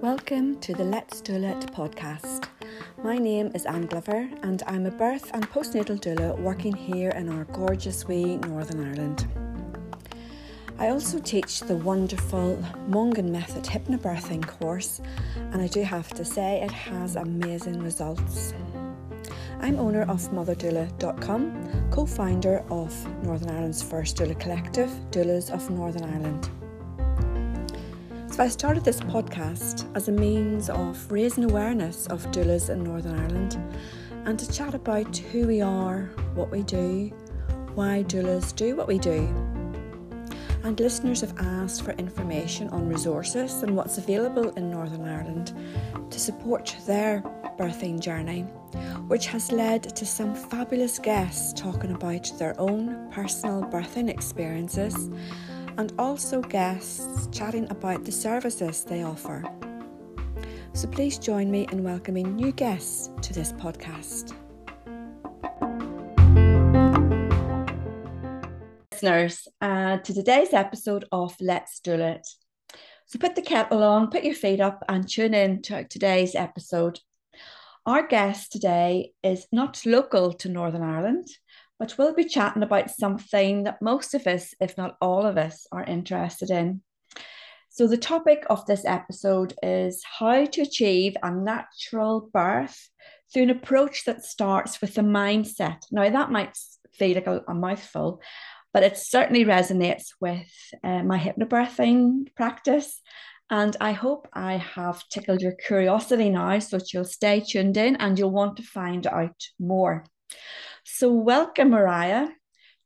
Welcome to the Let's Doula It podcast. My name is Anne Glover and I'm a birth and postnatal doula working here in our gorgeous wee Northern Ireland. I also teach the wonderful Mongan Method hypnobirthing course, and I do have to say it has amazing results. I'm owner of motherdoula.com, co founder of Northern Ireland's first doula collective, Doulas of Northern Ireland. So I started this podcast as a means of raising awareness of doulas in Northern Ireland and to chat about who we are, what we do, why doulas do what we do. And listeners have asked for information on resources and what's available in Northern Ireland to support their birthing journey, which has led to some fabulous guests talking about their own personal birthing experiences and also guests chatting about the services they offer. So please join me in welcoming new guests to this podcast. Listeners, uh, to today's episode of Let's Doula It. So put the kettle on, put your feet up, and tune in to today's episode. Our guest today is not local to Northern Ireland but we'll be chatting about something that most of us, if not all of us, are interested in. So, the topic of this episode is how to achieve a natural birth through an approach that starts with the mindset. Now, that might feel like a, mouthful, but it certainly resonates with uh, my hypnobirthing practice. And I hope I have tickled your curiosity now, so that you'll stay tuned in and you'll want to find out more. So, welcome, Mariah,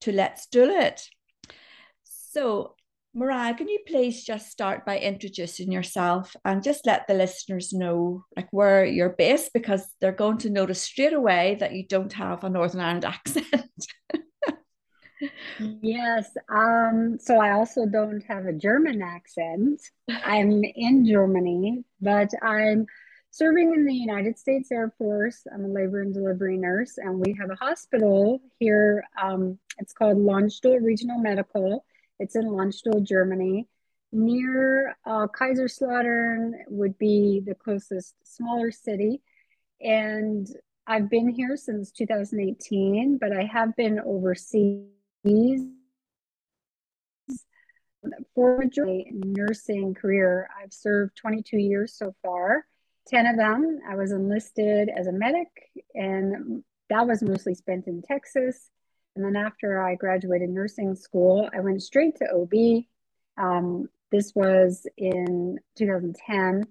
to Let's Doula It. So, Mariah, can you please just start by introducing yourself and just let the listeners know like where you're based because they're going to notice straight away that you don't have a Northern Ireland accent. Yes. Um, so I also don't have a German accent. I'm in Germany, but I'm serving in the United States Air Force. I'm a labor and delivery nurse, and we have a hospital here. Um, it's called Landstuhl Regional Medical. It's in Landstuhl, Germany. Near uh, Kaiserslautern would be the closest smaller city. And I've been here since 2018, but I have been overseas for my nursing career. I've served 22 years so far. 10 of them, I was enlisted as a medic, and that was mostly spent in Texas. And then after I graduated nursing school, I went straight to OB. Um, this was in 2010.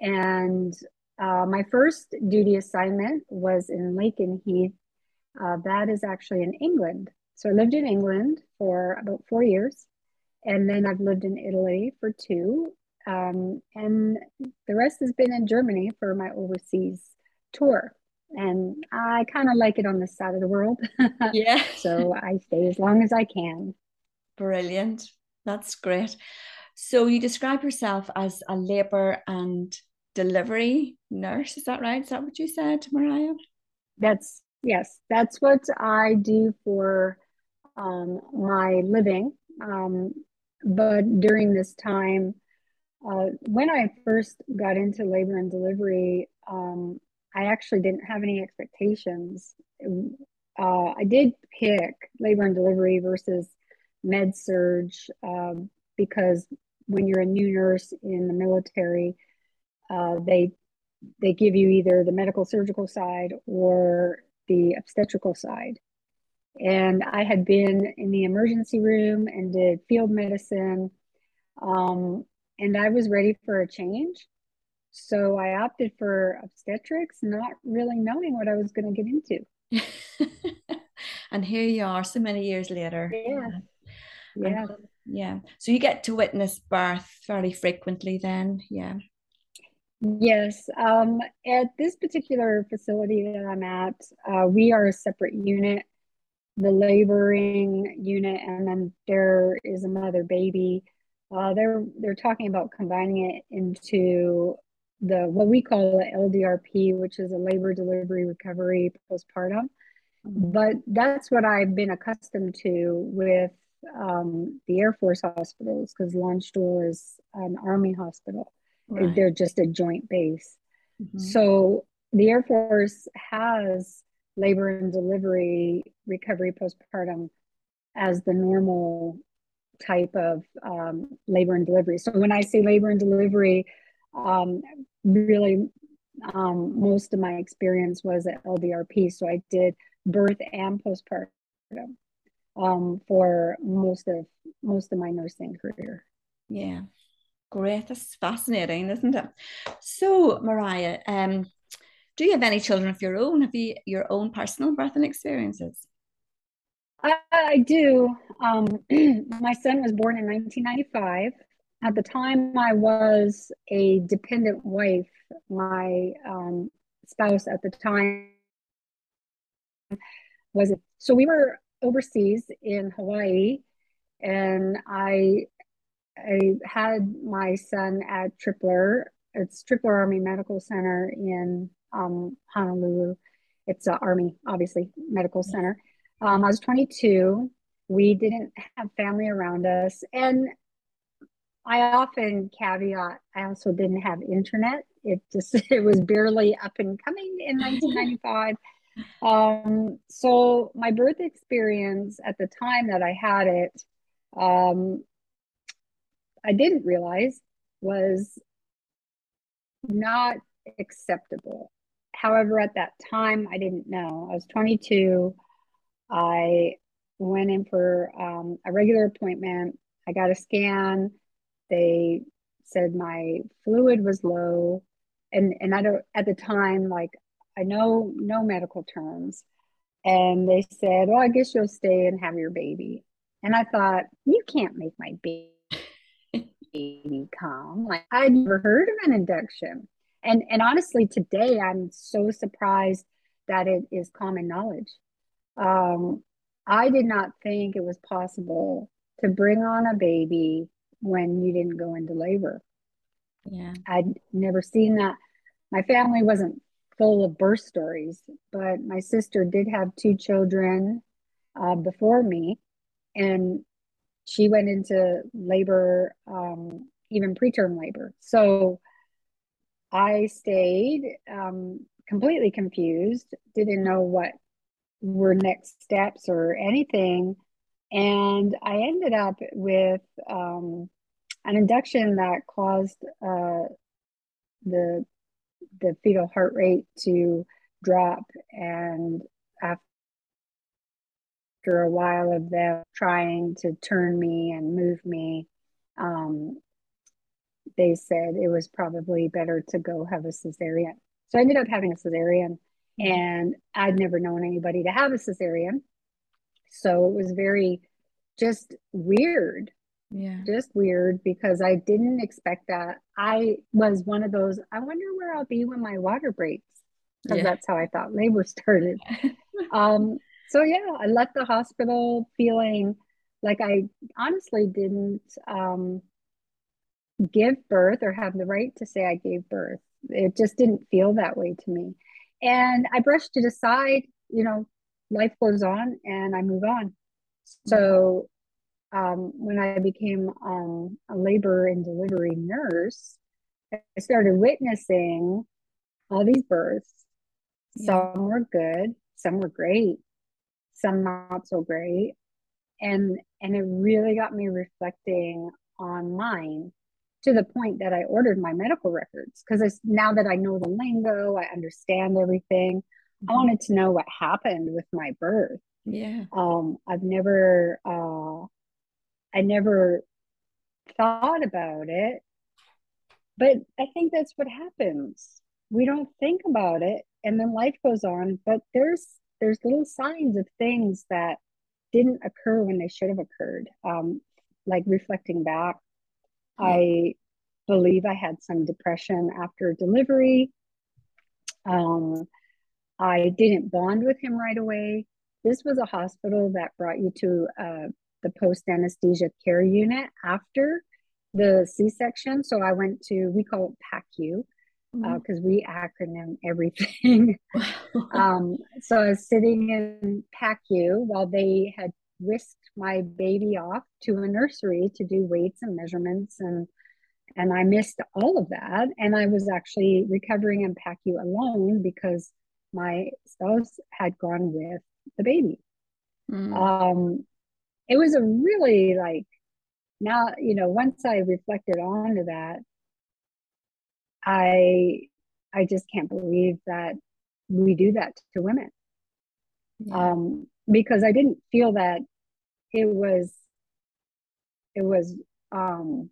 And uh, my first duty assignment was in Lakenheath. Uh, that is actually in England. So I lived in England for about four years. And then I've lived in Italy for two. Um, and the rest has been in Germany for my overseas tour. And I kind of like it on this side of the world. Yeah. so I stay as long as I can. Brilliant. That's great. So you describe yourself as a labor and delivery nurse. Is that right? Is that what you said, Mariah? That's yes, that's what I do for um, my living. Um, but during this time, uh, when I first got into labor and delivery, um, I actually didn't have any expectations. Uh, I did pick labor and delivery versus med surg um, because when you're a new nurse in the military, uh, they they give you either the medical surgical side or the obstetrical side. And I had been in the emergency room and did field medicine. Um, and I was ready for a change. So I opted for obstetrics, not really knowing what I was going to get into. and here you are, so many years later. Yeah. Yeah. And, yeah. So you get to witness birth fairly frequently then. Yeah. Yes. Um, at this particular facility that I'm at, uh, we are a separate unit, the laboring unit, and then there is another baby uh, they're they're talking about combining it into the what we call the LDRP, which is a labor delivery recovery postpartum. Mm-hmm. But that's what I've been accustomed to with um, the Air Force hospitals because Landstuhl is an Army hospital. Right. They're just a joint base. Mhm. So the Air Force has labor and delivery recovery postpartum as the normal type of um, labor and delivery. So when I say labor and delivery, um, really um, most of my experience was at LDRP. So I did birth and postpartum um, for most of most of my nursing career. Yeah. Great. That's fascinating, isn't it? So, Mariah, um, do you have any children of your own? Have you your own personal birthing experiences? I, do. Um, my son was born in 1995. At the time, I was a dependent wife. My um, spouse at the time was so we were overseas in Hawaii, and I I had my son at Tripler. It's Tripler Army Medical Center in um, Honolulu. It's an Army, obviously, medical center. Um, I was 22. We didn't have family around us. And I often caveat, I also didn't have internet. It just, it was barely up and coming in 1995. um, so my birth experience at the time that I had it, um, I didn't realize was not acceptable. However, at that time, I didn't know. I was 22. I went in for um, a regular appointment. I got a scan. They said my fluid was low, and and I don't at the time like I know no medical terms, and they said, "Well, I guess you'll stay and have your baby." And I thought, you can't make my baby come. Like I'd never heard of an induction. And and honestly, today I'm so surprised that it is common knowledge. Um, I did not think it was possible to bring on a baby when you didn't go into labor. Yeah. I'd never seen that. My family wasn't full of birth stories, but my sister did have two children uh, before me, and she went into labor, um, even preterm labor. So I stayed um, completely confused, didn't know what were next steps or anything. And I ended up with um, an induction that caused uh, the the fetal heart rate to drop. And after a while of them trying to turn me and move me, um, they said it was probably better to go have a cesarean. So I ended up having a cesarean, and I'd never known anybody to have a cesarean. So it was very just weird, Yeah. just weird because I didn't expect that. I was one of those, I wonder where I'll be when my water breaks. Because Yeah. that's how I thought labor started. Um, so yeah, I left the hospital feeling like I honestly didn't um, give birth or have the right to say I gave birth. It just didn't feel that way to me. And I brushed it aside, you know, life goes on and I move on. So um, when I became um, a labor and delivery nurse, I started witnessing all these births. Yeah. Some were good, some were great, some not so great. And and it really got me reflecting on mine to the point that I ordered my medical records because now that I know the lingo, I understand everything. I wanted to know what happened with my birth. Yeah. Um, I've never, uh, I never thought about it, but I think that's what happens. We don't think about it, and then life goes on. But there's there's little signs of things that didn't occur when they should have occurred. Um, like reflecting back, I believe I had some depression after delivery. Um, I didn't bond with him right away. This was a hospital that brought you to uh, the post anesthesia care unit after the C section. So I went to, we call it PACU because uh, we acronym everything. um, so I was sitting in PACU while they had whisked my baby off to a nursery to do weights and measurements and and I missed all of that. And I was actually recovering in PACU alone because my spouse had gone with the baby. Mm. Um, it was a really like now, you know, once I reflected on to that, I I just can't believe that we do that to women. Yeah. Um, because I didn't feel that it was it was um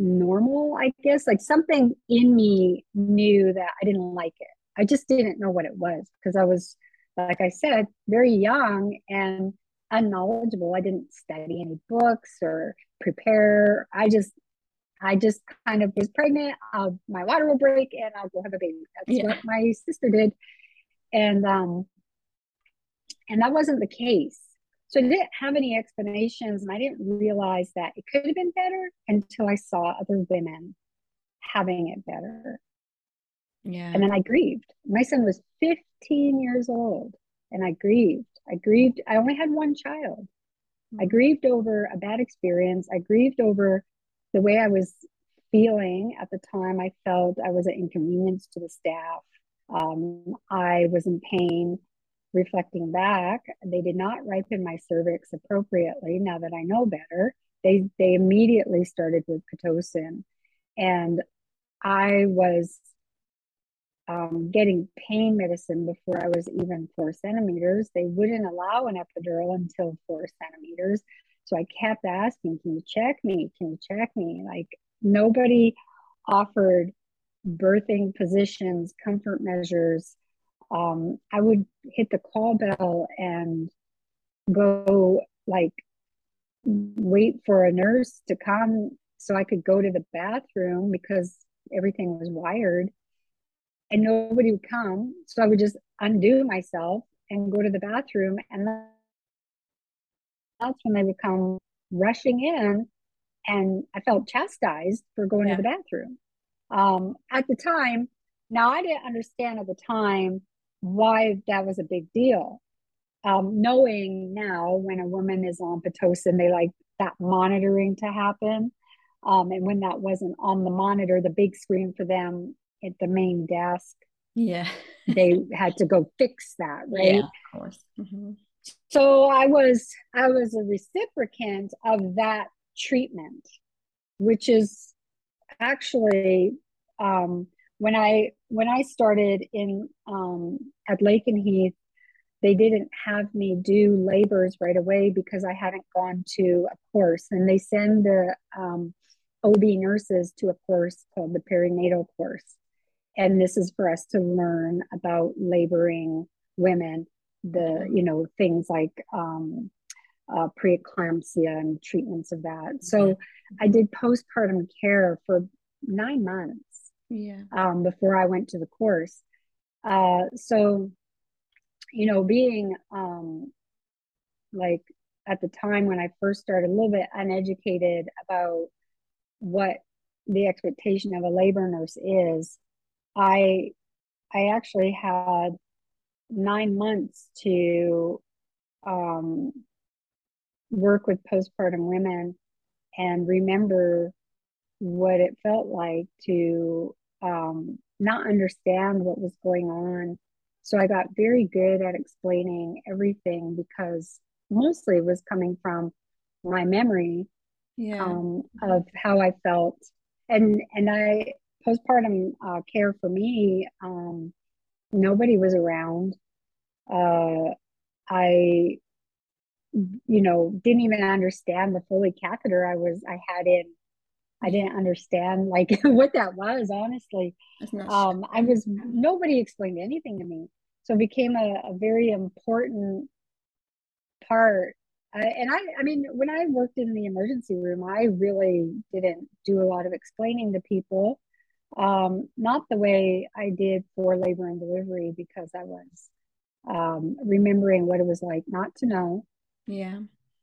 normal, I guess. Like something in me knew that I didn't like it. I just didn't know what it was because I was, like I said, very young and unknowledgeable. I didn't study any books or prepare. I just, I just kind of was pregnant. Uh, my water will break and I'll go have a baby. That's yeah. what my sister did. And, um, and that wasn't the case. So I didn't have any explanations, and I didn't realize that it could have been better until I saw other women having it better. Yeah. And then I grieved. My son was 15 years old, and I grieved. I grieved. I only had one child. Mm-hmm. I grieved over a bad experience. I grieved over the way I was feeling at the time. I felt I was an inconvenience to the staff. Um, I was in pain reflecting back, they did not ripen my cervix appropriately. Now that I know better, they they immediately started with pitocin, and I was um, getting pain medicine before I was even four centimeters. They wouldn't allow an epidural until four centimeters. So I kept asking, "Can you check me? Can you check me?" Like nobody offered birthing positions, comfort measures, um, I would hit the call bell and go like wait for a nurse to come so I could go to the bathroom because everything was wired and nobody would come. So I would just undo myself and go to the bathroom. And that's when they would come rushing in. And I felt chastised for going yeah. to the bathroom. Um, at the time, now I didn't understand at the time why that was a big deal. Um, knowing now when a woman is on Pitocin, they like that monitoring to happen. Um, and when that wasn't on the monitor, the big screen for them at the main desk, yeah, they had to go fix that, right? Yeah, of course. Mm-hmm. So I was I was a recipient of that treatment, which is actually um, when I when I started in um, at Heath, they didn't have me do labors right away because I hadn't gone to a course, and they send the um, OB nurses to a course called the perinatal course, and this is for us to learn about laboring women, the you know things like um, uh, preeclampsia and treatments of that. So I did postpartum care for nine months yeah. um, before i went to the course. Uh, so you know being um, like at the time when i first started a little bit uneducated about what the expectation of a labor nurse is i i actually had nine months to um, work with postpartum women and remember what it felt like to um, not understand what was going on. So I got very good at explaining everything because mostly it was coming from my memory yeah. um, of how I felt. And and I postpartum uh, care for me, um, nobody was around. Uh, I, you know, didn't even understand the Foley catheter I was I had in I didn't understand like what that was, honestly. Um, I was nobody explained anything to me. So it became a, a very important part. Uh, and I, I mean, when I worked in the emergency room, I really didn't do a lot of explaining to people. Um, not the way I did for labor and delivery because I was um, remembering what it was like not to know. Yeah.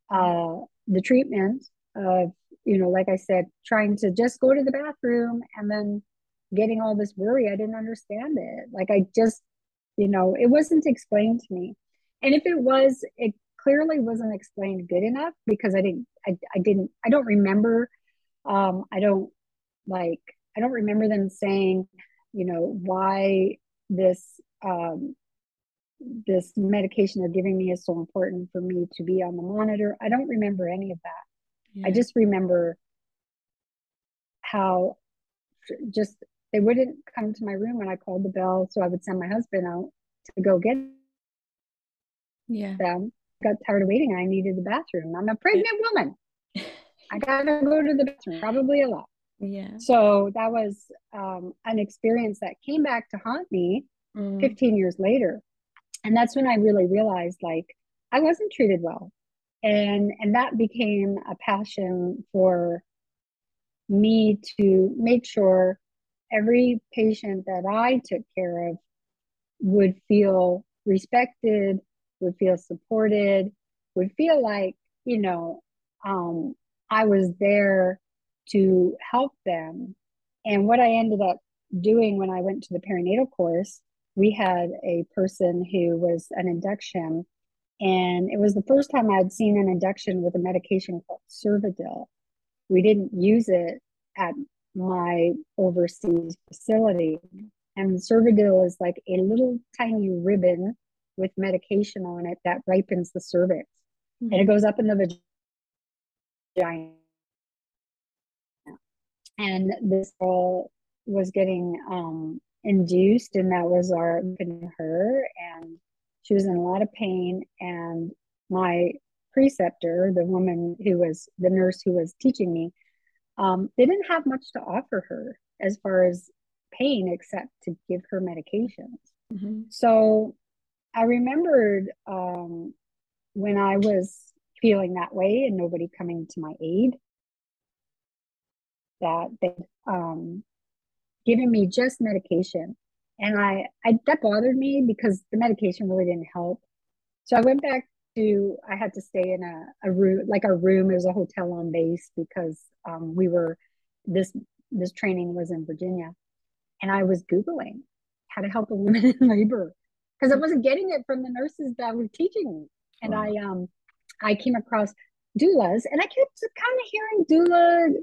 Uh, the treatment of you know, like I said, trying to just go to the bathroom and then getting all this worry. I didn't understand it. Like I just, you know, it wasn't explained to me. And if it was it clearly wasn't explained good enough because I didn't I, I didn't I don't remember um I don't like I don't remember them saying, you know, why this um this medication they're giving me is so important for me to be on the monitor. I don't remember any of that. Yeah. I just remember how just they wouldn't come to my room when I called the bell, so I would send my husband out to go get yeah. them. Got tired of waiting. I needed the bathroom. I'm a pregnant woman. I gotta go to the bathroom, probably a lot. Yeah. So that was um, an experience that came back to haunt me mm. 15 years later. And that's when I really realized like I wasn't treated well. And and that became a passion for me to make sure every patient that I took care of would feel respected, would feel supported, would feel like, you know, um, I was there to help them. And what I ended up doing when I went to the perinatal course, we had a person who was an induction, and it was the first time I'd seen an induction with a medication called Cervidil. We didn't use it at my overseas facility. And Cervidil is like a little tiny ribbon with medication on it that ripens the cervix. Mm-hmm. And it goes up in the vagina. And this girl was getting um, induced, and that was our her. And she was in a lot of pain. And my preceptor, the woman who was the nurse who was teaching me, um, they didn't have much to offer her as far as pain except to give her medications. Mm-hmm. So I remembered um, when I was feeling that way and nobody coming to my aid that they um, given me just medication and I, I that bothered me because the medication really didn't help. So i went back to i had to stay in a, a room like a room. Is a hotel on base because um, we were this this training was in virginia. And i was googling how to help a woman in labor because i wasn't getting it from the nurses that were teaching me. And wow. i um i came across doulas and i kept kind of hearing doula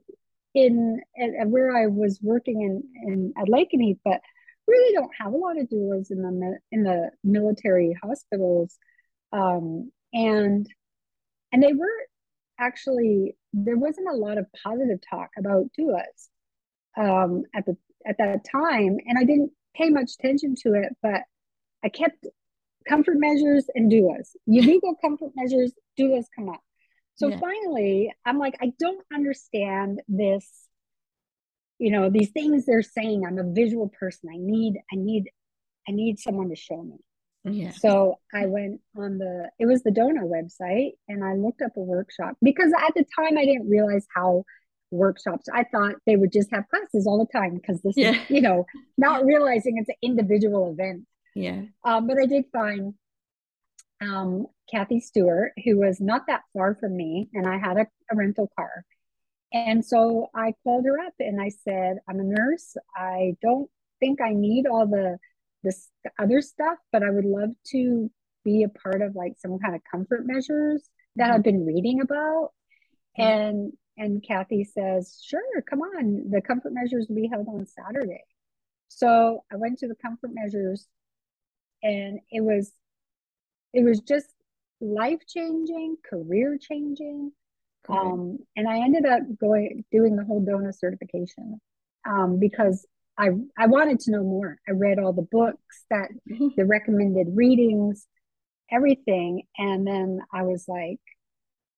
in at, where i was working in in at lakenheath but really don't have a lot of doulas in the in the military hospitals um, and and they were actually there wasn't a lot of positive talk about doulas um, at the at that time, and I didn't pay much attention to it, but I kept comfort measures and doulas. You Google comfort measures, doulas come up. So yeah. finally, I'm like, I don't understand this. You know, these things they're saying. I'm a visual person. I need, I need, I need someone to show me. Yeah. So I went on the it was the DONA website and I looked up a workshop because at the time I didn't realize how workshops I thought they would just have classes all the time because this yeah. is you know not realizing it's an individual event. Yeah. Um, but I did find um, Kathy Stewart who was not that far from me and I had a, a rental car. And so I called her up and I said, I'm a nurse. I don't think I need all the this other stuff, but I would love to be a part of like some kind of comfort measures that mm-hmm. I've been reading about. Mm-hmm. And and Kathy says, sure, come on. The comfort measures will be held on Saturday. So I went to the comfort measures and it was it was just life changing, career changing. Um, and I ended up going doing the whole DONA certification um, because I I wanted to know more. I read all the books that the recommended readings, everything, and then I was like,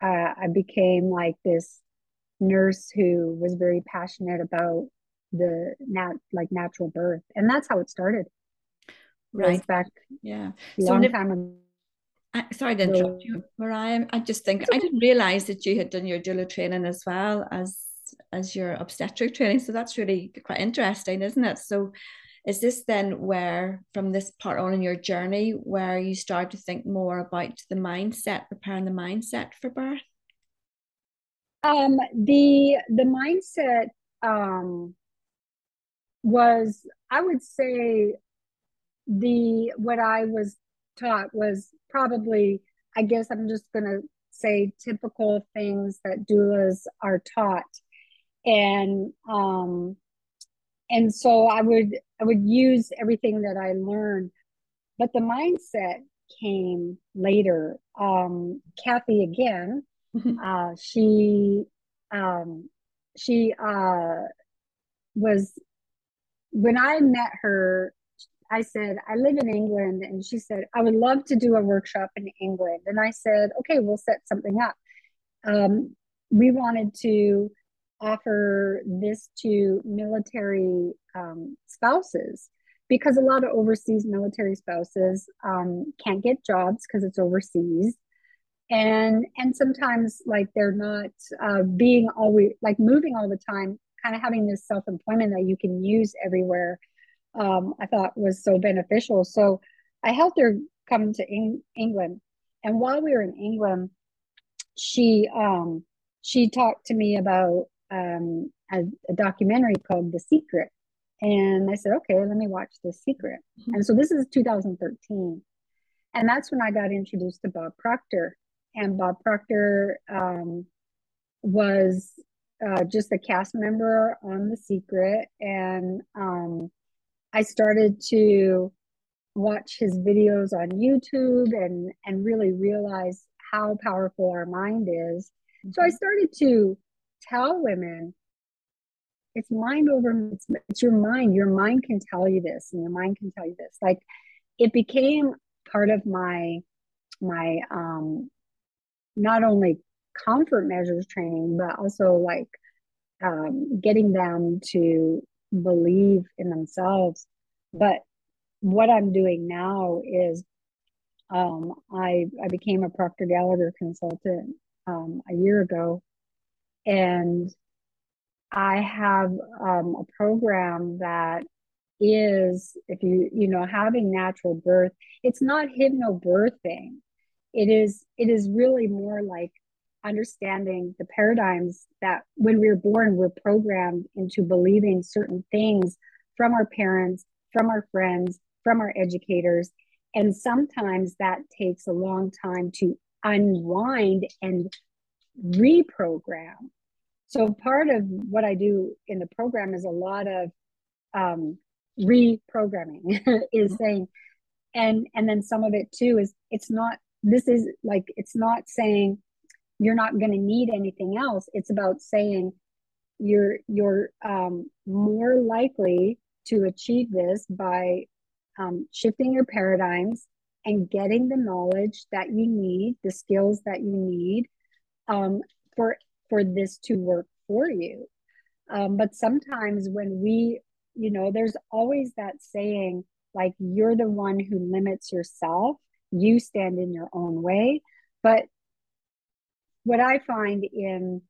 uh, I became like this nurse who was very passionate about the nat like natural birth, and that's how it started. Right back, yeah, long so time ago. I, sorry to interrupt you, Mariah. I just think I didn't realize that you had done your doula training as well as as your obstetric training. So that's really quite interesting, isn't it? So is this then where from this part on in your journey where you start to think more about the mindset, preparing the mindset for birth? Um, the the mindset um, was, I would say, the what I was taught was probably I guess I'm just going to say typical things that doulas are taught. And, um, and so I would, I would use everything that I learned, but the mindset came later. Um, Kathy again, uh, she, um, she, uh, was when I met her, I said, I live in England. And she said, I would love to do a workshop in England. And I said, okay, we'll set something up. Um, we wanted to offer this to military um, spouses because a lot of overseas military spouses um, can't get jobs because it's overseas and and sometimes like they're not uh, being always like moving all the time kind of having this self-employment that you can use everywhere um, i thought was so beneficial. So i helped her come to Eng- england. And while we were in england she um, she talked to me about um, a, a, documentary called the secret. And i said okay let me watch the secret. Mm-hmm. and so this is 2013 and that's when i got introduced to bob proctor. And bob proctor um, was uh, just a cast member on The Secret, and um, I started to watch his videos on YouTube and and really realize how powerful our mind is. So I mm-hmm. started to tell women, it's mind over it's, it's your mind. Your mind can tell you this, and your mind can tell you this. Like it became part of my my um not only comfort measures training, but also like um, getting them to believe in themselves. But what I'm doing now is um, I I became a Proctor Gallagher consultant um, a year ago, and I have um, a program that is if you you know having natural birth. It's not hypnobirthing. It is it is really more like understanding the paradigms that when we're born, we're programmed into believing certain things from our parents, from our friends, from our educators. And sometimes that takes a long time to unwind and reprogram. So, part of what I do in the program is a lot of um, reprogramming, is mm-hmm. saying, and and then some of it too is it's not this is like it's not saying you're not going to need anything else. It's about saying you're you're um, more likely to achieve this by um, shifting your paradigms and getting the knowledge that you need the skills that you need um, for for this to work for you. Um, but sometimes when we you know there's always that saying like you're the one who limits yourself. You stand in your own way. But what I find in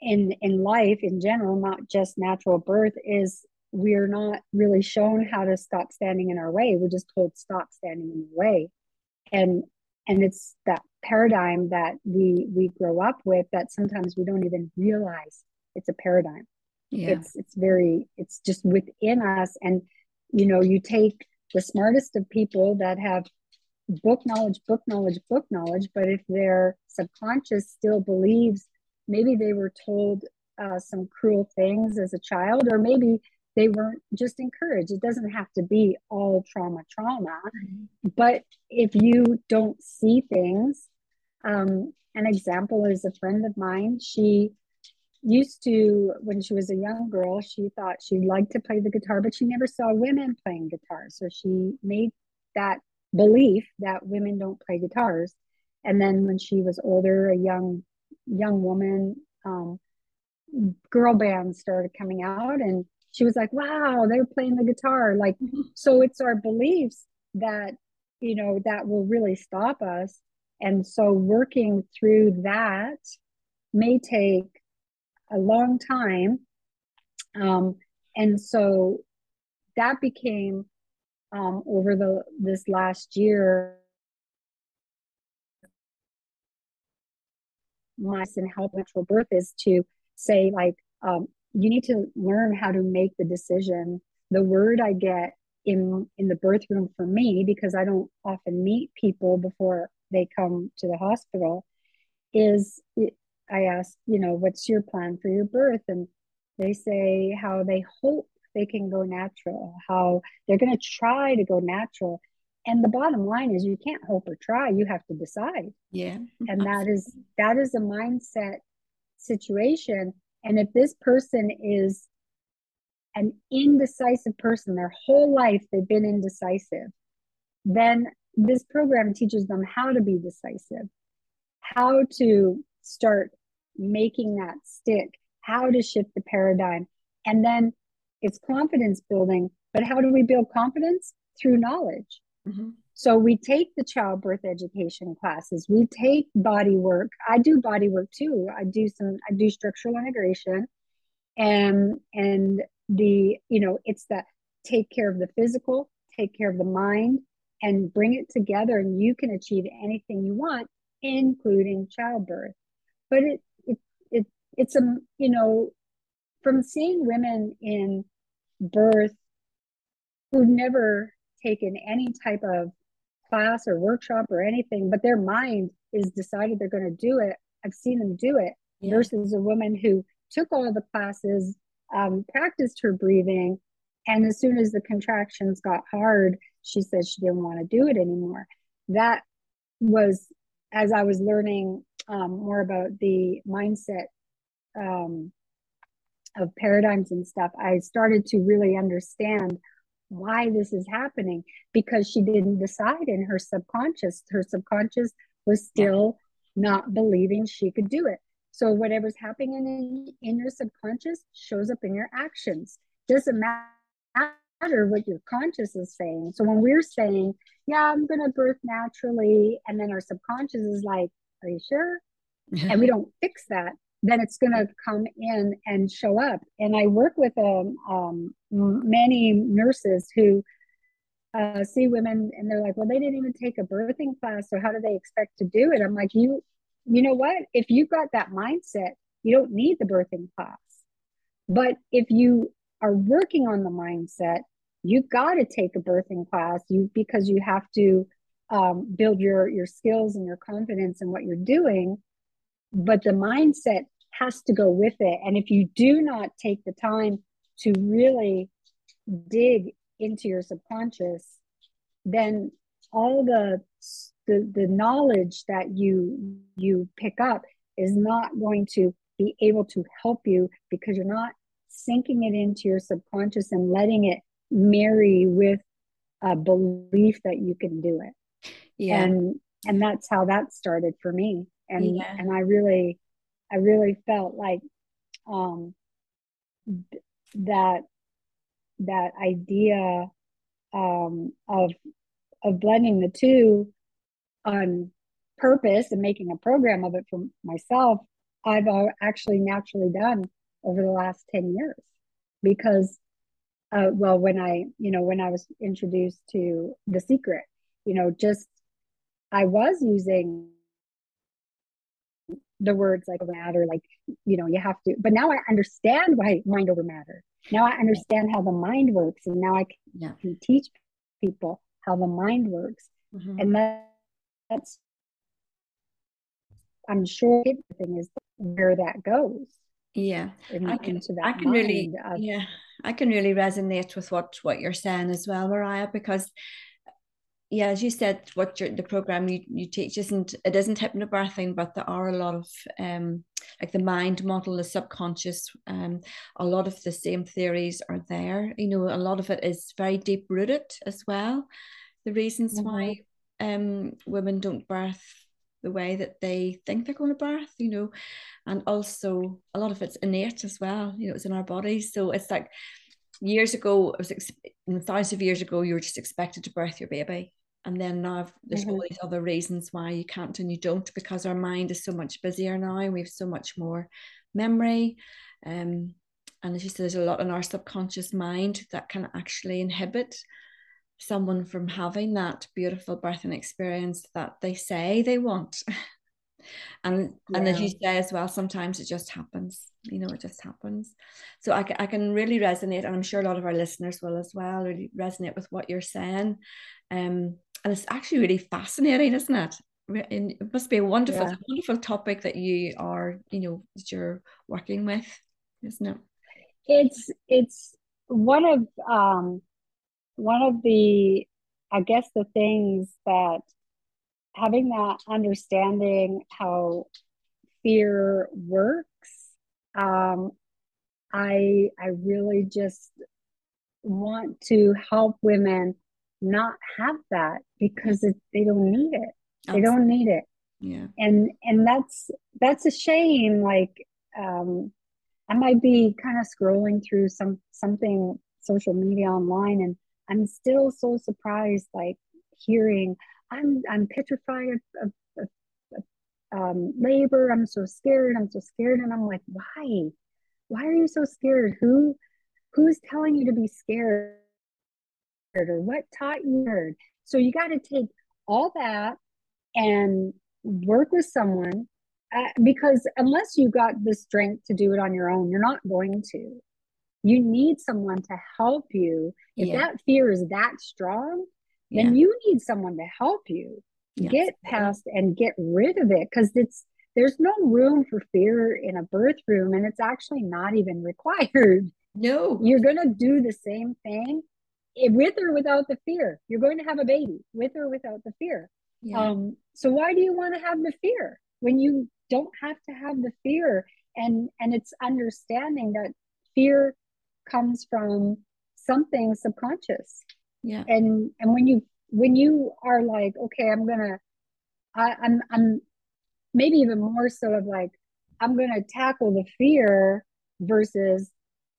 in in life in general, not just natural birth, is we're not really shown how to stop standing in our way. We're just told stop standing in the way, and and it's that paradigm that we we grow up with that sometimes we don't even realize it's a paradigm. Yeah. It's it's very it's just within us, and you know you take the smartest of people that have book knowledge, book knowledge, book knowledge, but if their subconscious still believes maybe they were told uh, some cruel things as a child, or maybe they weren't just encouraged. It doesn't have to be all trauma, trauma. Mm-hmm. But if you don't see things, um, an example is a friend of mine. She used to, when she was a young girl, she thought she liked to play the guitar, but she never saw women playing guitar. So she made that belief that women don't play guitars. And then when she was older, a young young woman, um, girl bands started coming out, and she was like, "Wow, they're playing the guitar!" Like, so it's our beliefs that you know that will really stop us. And so working through that may take a long time. Um, and so that became um, over the this last year my and help natural birth is to say like um, you need to learn how to make the decision the word i get in in the birth room for me because i don't often meet people before they come to the hospital is I ask, you know, what's your plan for your birth? And they say how they hope they can go natural, how they're going to try to go natural. And the bottom line is you can't hope or try, you have to decide. Yeah. And that is that is a mindset situation. And if this person is an indecisive person, their whole life they've been indecisive, then this program teaches them how to be decisive, how to start making that stick, how to shift the paradigm. And then it's confidence building. But how do we build confidence? Through knowledge. Mm-hmm. So we take the childbirth education classes, we take body work. I do body work too. I do some, I do structural integration and, and the, you know, it's that take care of the physical, take care of the mind and bring it together and you can achieve anything you want, including childbirth. But it, it, it it's a, you know, from seeing women in birth who've never taken any type of class or workshop or anything, but their mind is decided they're going to do it. I've seen them do it yeah. versus a woman who took all the classes, um, practiced her breathing, and as soon as the contractions got hard, she said she didn't want to do it anymore. That was as I was learning um, more about the mindset um, of paradigms and stuff, I started to really understand why this is happening because she didn't decide in her subconscious. Her subconscious was still not believing she could do it. So whatever's happening in, in your subconscious shows up in your actions. Doesn't matter what your conscious is saying. So when we're saying, yeah, I'm going to birth naturally, and then our subconscious is like, are you sure? and we don't fix that, then it's going to come in and show up. And I work with um, um, many nurses who uh, see women and they're like, well, they didn't even take a birthing class, so how do they expect to do it? I'm like, you, you know what? If you've got that mindset, you don't need the birthing class. But if you are working on the mindset, you've got to take a birthing class. You because you have to um, build your your skills and your confidence in what you're doing. But the mindset has to go with it. And if you do not take the time to really dig into your subconscious, then all the the, the knowledge that you you pick up is not going to be able to help you because you're not sinking it into your subconscious and letting it marry with a belief that you can do it. Yeah. And and that's how that started for me. And yeah. and I really I really felt like um, that that idea um, of of blending the two on purpose and making a program of it for myself, I've actually naturally done over the last 10 years. Because uh, well when i you know when i was introduced to the secret you know just i was using the words like matter, like, you know, you have to, but now I understand why mind over matter. Now I understand how the mind works. And now I can, yeah. can teach people how the mind works. Mm-hmm. And that, that's, I'm sure everything is where that goes. Yeah, in, I can, I can really, of, yeah, I can really resonate with what what you're saying as well, Mariah, because yeah, as you said, what the program you, you teach isn't it isn't hypnobirthing, but there are a lot of um like the mind model, the subconscious, um, a lot of the same theories are there. You know, a lot of it is very deep rooted as well. The reasons mm-hmm. why um women don't birth the way that they think they're going to birth, you know, and also a lot of it's innate as well. You know, it's in our bodies, so it's like years ago, it was ex- thousands of years ago, you were just expected to birth your baby. And then now there's mm-hmm. all these other reasons why you can't and you don't because our mind is so much busier now. We have so much more memory. Um, and as you said, there's a lot in our subconscious mind that can actually inhibit someone from having that beautiful birthing experience that they say they want. and yeah. and as you say as well sometimes it just happens you know it just happens so I, I can really resonate and i'm sure a lot of our listeners will as well really resonate with what you're saying um and it's actually really fascinating isn't it and it must be a wonderful, yeah. wonderful topic that you are, you know, that you're working with, isn't it? It's it's one of um one of the I guess the things that having that understanding how fear works, um, I I really just want to help women not have that because it, they don't need it. They don't need it. Yeah. And and that's that's a shame. Like um, I might be kind of scrolling through some something social media online, and I'm still so surprised, like hearing I'm I'm petrified of, of, of, um, labor. I'm so scared. I'm so scared, and I'm like, why? Why are you so scared? Who who's telling you to be scared? Or what taught you? Heard. So you got to take all that and work with someone uh, because unless you got the strength to do it on your own, you're not going to. You need someone to help you. If yeah. that fear is that strong, yeah. then you need someone to help you yes. get past and get rid of it because it's there's no room for fear in a birth room and it's actually not even required. No. You're going to do the same thing with or without the fear. You're going to have a baby with or without the fear. Yeah. Um, so why do you want to have the fear when you don't have to have the fear? And and it's understanding that fear comes from something subconscious. Yeah. And and when you when you are like, okay, I'm gonna I, I'm I'm maybe even more so of like, I'm gonna tackle the fear versus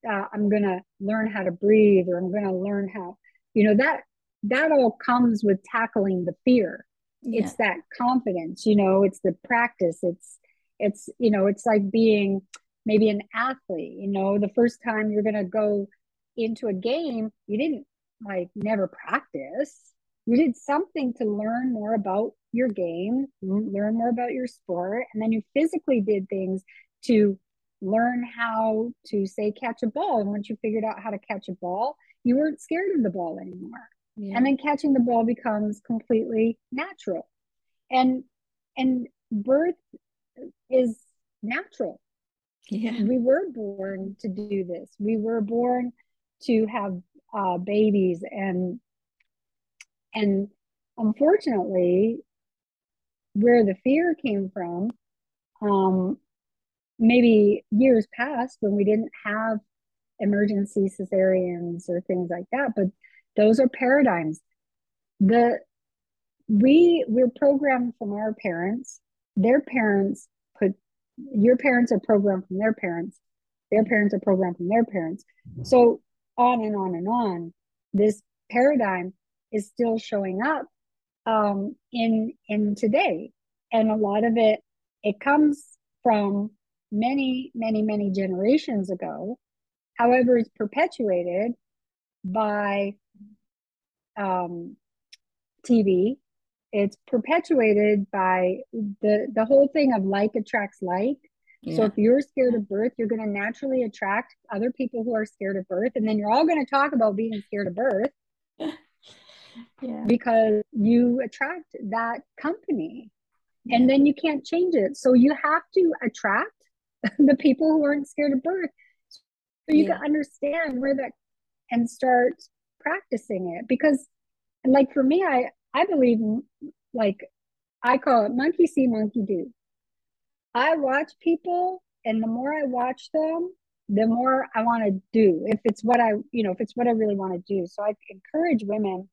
uh, I'm gonna learn how to breathe or I'm gonna learn how, you know, that that all comes with tackling the fear yeah. it's that confidence you know it's the practice it's it's you know it's like being maybe an athlete you know the first time you're going to go into a game you didn't like never practice. You did something to learn more about your game learn more about your sport and then you physically did things to learn how to say catch a ball. And once you figured out how to catch a ball you weren't scared of the ball anymore. Yeah. and then catching the ball becomes completely natural. And and birth is natural. Yeah. We were born to do this. We were born to have uh, babies and and unfortunately where the fear came from um maybe years past when we didn't have emergency cesareans or things like that but those are paradigms. The we we're programmed from our parents. Their parents put your parents are programmed from their parents. Their parents are programmed from their parents. So on and on and on. This paradigm is still showing up um, in in today, and a lot of it it comes from many many many generations ago. However, it's perpetuated by um, TV. It's perpetuated by the the whole thing of like attracts like. Yeah. So if you're scared of birth, you're going to naturally attract other people who are scared of birth, and then you're all going to talk about being scared of birth. yeah. Because you attract that company, yeah. and then you can't change it. So you have to attract the people who aren't scared of birth. So you yeah. can understand where that and start practicing it because like for me i i believe like i call it monkey see monkey do i watch people and the more i watch them the more i want to do if it's what i you know if it's what i really want to do. So i encourage women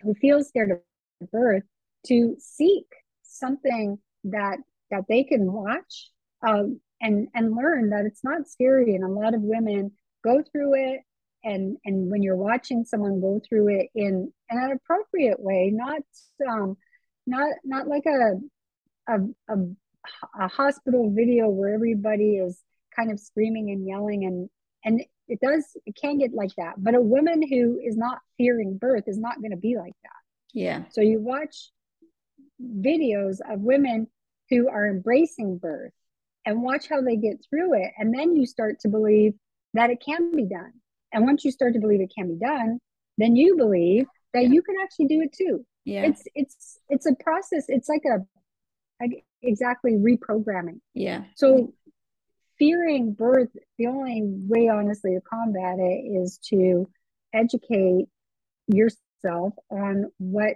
who feel scared of birth to seek something that that they can watch um, and and learn that it's not scary and a lot of women go through it and and when you're watching someone go through it in, in an appropriate way not um not not like a a, a, a hospital video where everybody is kind of screaming and yelling and and it does it can get like that but a woman who is not fearing birth is not going to be like that yeah so you watch videos of women who are embracing birth and watch how they get through it and then you start to believe that it can be done and once you start to believe it can be done, then you believe that yeah. you can actually do it too. Yeah. It's it's it's a process. It's like a exactly reprogramming. Yeah. So fearing birth, the only way, honestly, to combat it is to educate yourself on what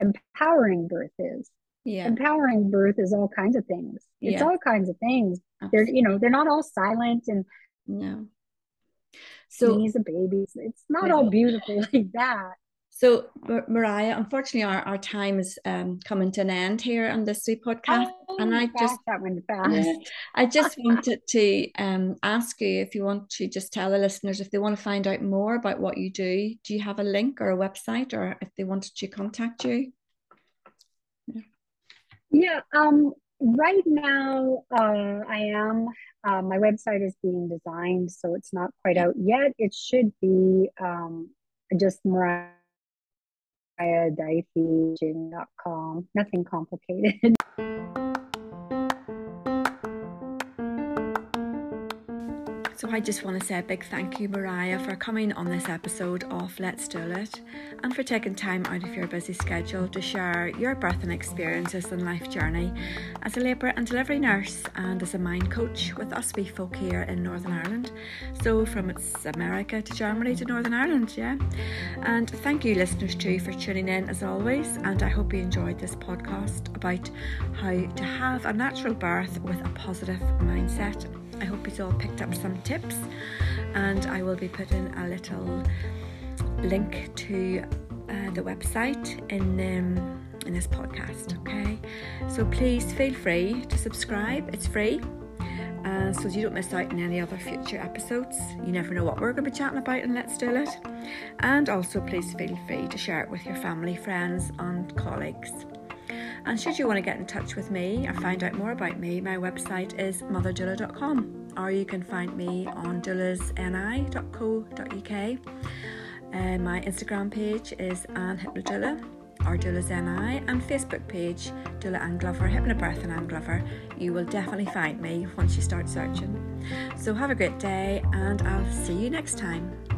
empowering birth is. Yeah. Empowering birth is all kinds of things. It's Yeah. all kinds of things. Absolutely. They're, you know, they're not all silent and No. So sneeze of babies. It's not No. all beautiful like that. So, Mar- Mariah, unfortunately, our, our time is um, coming to an end here on this wee podcast. and I Oh, just, that went fast. I just wanted to um, ask you if you want to just tell the listeners if they want to find out more about what you do. Do you have a link or a website, or if they wanted to contact you? Yeah, yeah um, right now, uh, I am, uh, my website is being designed, so it's not quite out yet. It should be um, just mariahdifey.com, nothing complicated. So I just want to say a big thank you, Mariah, for coming on this episode of Let's Doula It and for taking time out of your busy schedule to share your birthing experiences and life journey as a labour and delivery nurse and as a mind coach with us wee folk here in Northern Ireland. So from it's America to Germany to Northern Ireland, yeah. And thank you, listeners, too, for tuning in as always. And I hope you enjoyed this podcast about how to have a natural birth with a positive mindset. I hope you all picked up some tips, and I will be putting a little link to uh, the website in um, in this podcast. Okay, so please feel free to subscribe. It's free. Uh, so you don't miss out on any other future episodes. You never know what we're going to be chatting about and Let's Doula It. And also, please feel free to share it with your family, friends, and colleagues. And should you want to get in touch with me or find out more about me, my website is motherdoula.com or you can find me on doulasni.co.uk. Uh, my Instagram page is Anne Hypnodoula or Doulas NI and Facebook page Doula Ann Glover, Hypnobirth and Ann Glover. You will definitely find me once you start searching. So have a great day and I'll see you next time.